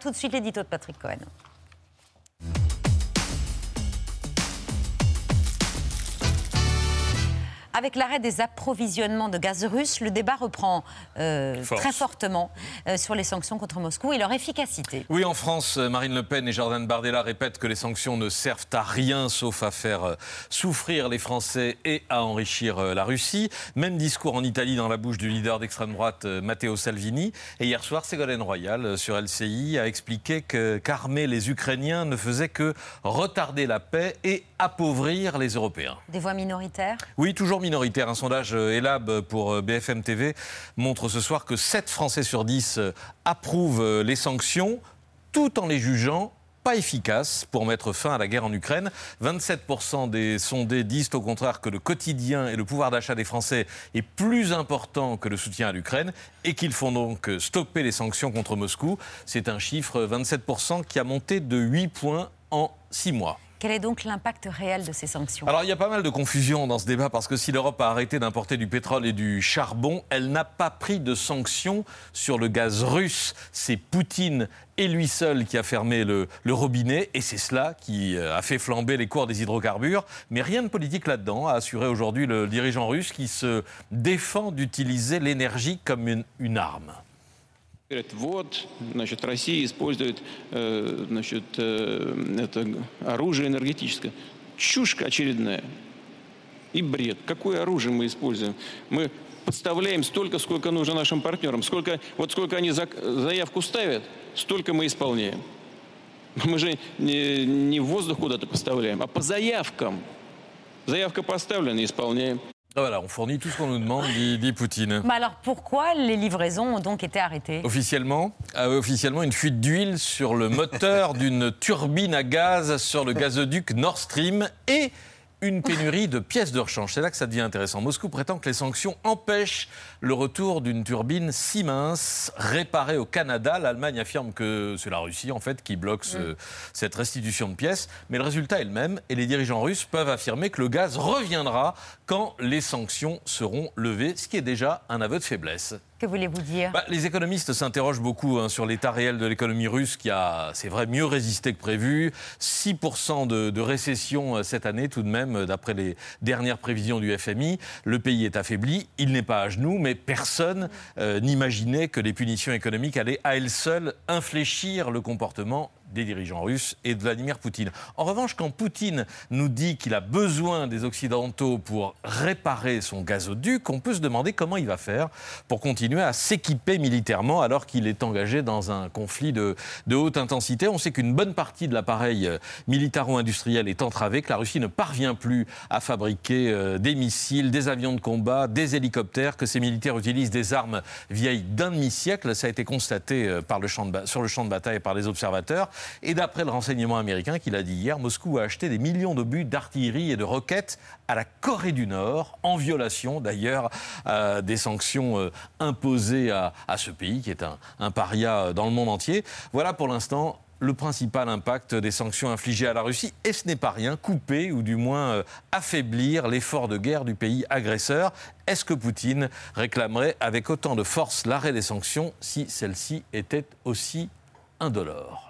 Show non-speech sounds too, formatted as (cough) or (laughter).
Tout de suite l'édito de Patrick Cohen. Avec l'arrêt des approvisionnements de gaz russe, le débat reprend euh, très fortement euh, sur les sanctions contre Moscou et leur efficacité. Oui, en France, Marine Le Pen et Jordan Bardella répètent que les sanctions ne servent à rien sauf à faire euh, souffrir les Français et à enrichir la Russie. Même discours en Italie dans la bouche du leader d'extrême droite Matteo Salvini. Et hier soir, Ségolène Royal sur LCI a expliqué qu'armer les Ukrainiens ne faisait que retarder la paix et appauvrir les Européens. Des voix minoritaires? Oui, toujours minoritaire. Un sondage euh, Elab pour euh, BFM TV montre ce soir que 7 Français sur 10 euh, approuvent euh, les sanctions tout en les jugeant pas efficaces pour mettre fin à la guerre en Ukraine. 27% des sondés disent au contraire que le quotidien et le pouvoir d'achat des Français est plus important que le soutien à l'Ukraine et qu'ils font donc stopper les sanctions contre Moscou. C'est un chiffre 27% qui a monté de 8 points en 6 mois. Quel est donc l'impact réel de ces sanctions? Alors il y a pas mal de confusion dans ce débat parce que si l'Europe a arrêté d'importer du pétrole et du charbon, elle n'a pas pris de sanctions sur le gaz russe. C'est Poutine et lui seul qui a fermé le, robinet et c'est cela qui euh, a fait flamber les cours des hydrocarbures. Mais rien de politique là-dedans, a assuré aujourd'hui le dirigeant russe qui se défend d'utiliser l'énergie comme une arme. Говорят, вот, значит, Россия использует, э, значит, э, это оружие энергетическое. Чушь очередная. И бред. Какое оружие мы используем? Мы подставляем столько, сколько нужно нашим партнерам. Сколько, вот сколько они заявку ставят, столько мы исполняем. Мы же не, не в воздух куда-то поставляем, а по заявкам. Заявка поставлена, исполняем. Ah, Voilà, on fournit tout ce qu'on nous demande, dit, dit Poutine. Mais alors pourquoi les livraisons ont donc été arrêtées? Officiellement, euh, officiellement, une fuite d'huile sur le moteur (laughs) d'une turbine à gaz sur le gazoduc Nord Stream et une pénurie de pièces de rechange. C'est là que ça devient intéressant. Moscou prétend que les sanctions empêchent le retour d'une turbine Siemens réparée au Canada. L'Allemagne affirme que c'est la Russie en fait qui bloque ce- cette restitution de pièces. Mais le résultat est le même et les dirigeants russes peuvent affirmer que le gaz reviendra quand les sanctions seront levées, ce qui est déjà un aveu de faiblesse. Que voulez-vous dire? Bah, les économistes s'interrogent beaucoup hein, sur l'état réel de l'économie russe qui a, c'est vrai, mieux résisté que prévu. 6% de, de récession euh, cette année tout de même, euh, d'après les dernières prévisions du FMI. Le pays est affaibli, il n'est pas à genoux, mais personne euh, n'imaginait que les punitions économiques allaient à elles seules infléchir le comportement des dirigeants russes et de Vladimir Poutine. En revanche, quand Poutine nous dit qu'il a besoin des Occidentaux pour réparer son gazoduc, on peut se demander comment il va faire pour continuer à s'équiper militairement alors qu'il est engagé dans un conflit de, haute intensité. On sait qu'une bonne partie de l'appareil euh, militaro-industriel est entravée, que la Russie ne parvient plus à fabriquer euh, des missiles, des avions de combat, des hélicoptères, que ses militaires utilisent des armes vieilles d'un demi-siècle. Ça a été constaté euh, sur le champ de bataille par les observateurs. Et d'après le renseignement américain qu'il a dit hier, Moscou a acheté des millions d'obus d'artillerie et de roquettes à la Corée du Nord, en violation d'ailleurs euh, des sanctions euh, imposées à, ce pays, qui est un, paria euh, dans le monde entier. Voilà pour l'instant le principal impact des sanctions infligées à la Russie, et ce n'est pas rien, couper ou du moins affaiblir l'effort de guerre du pays agresseur. Est-ce que Poutine réclamerait avec autant de force l'arrêt des sanctions si celles-ci étaient aussi indolores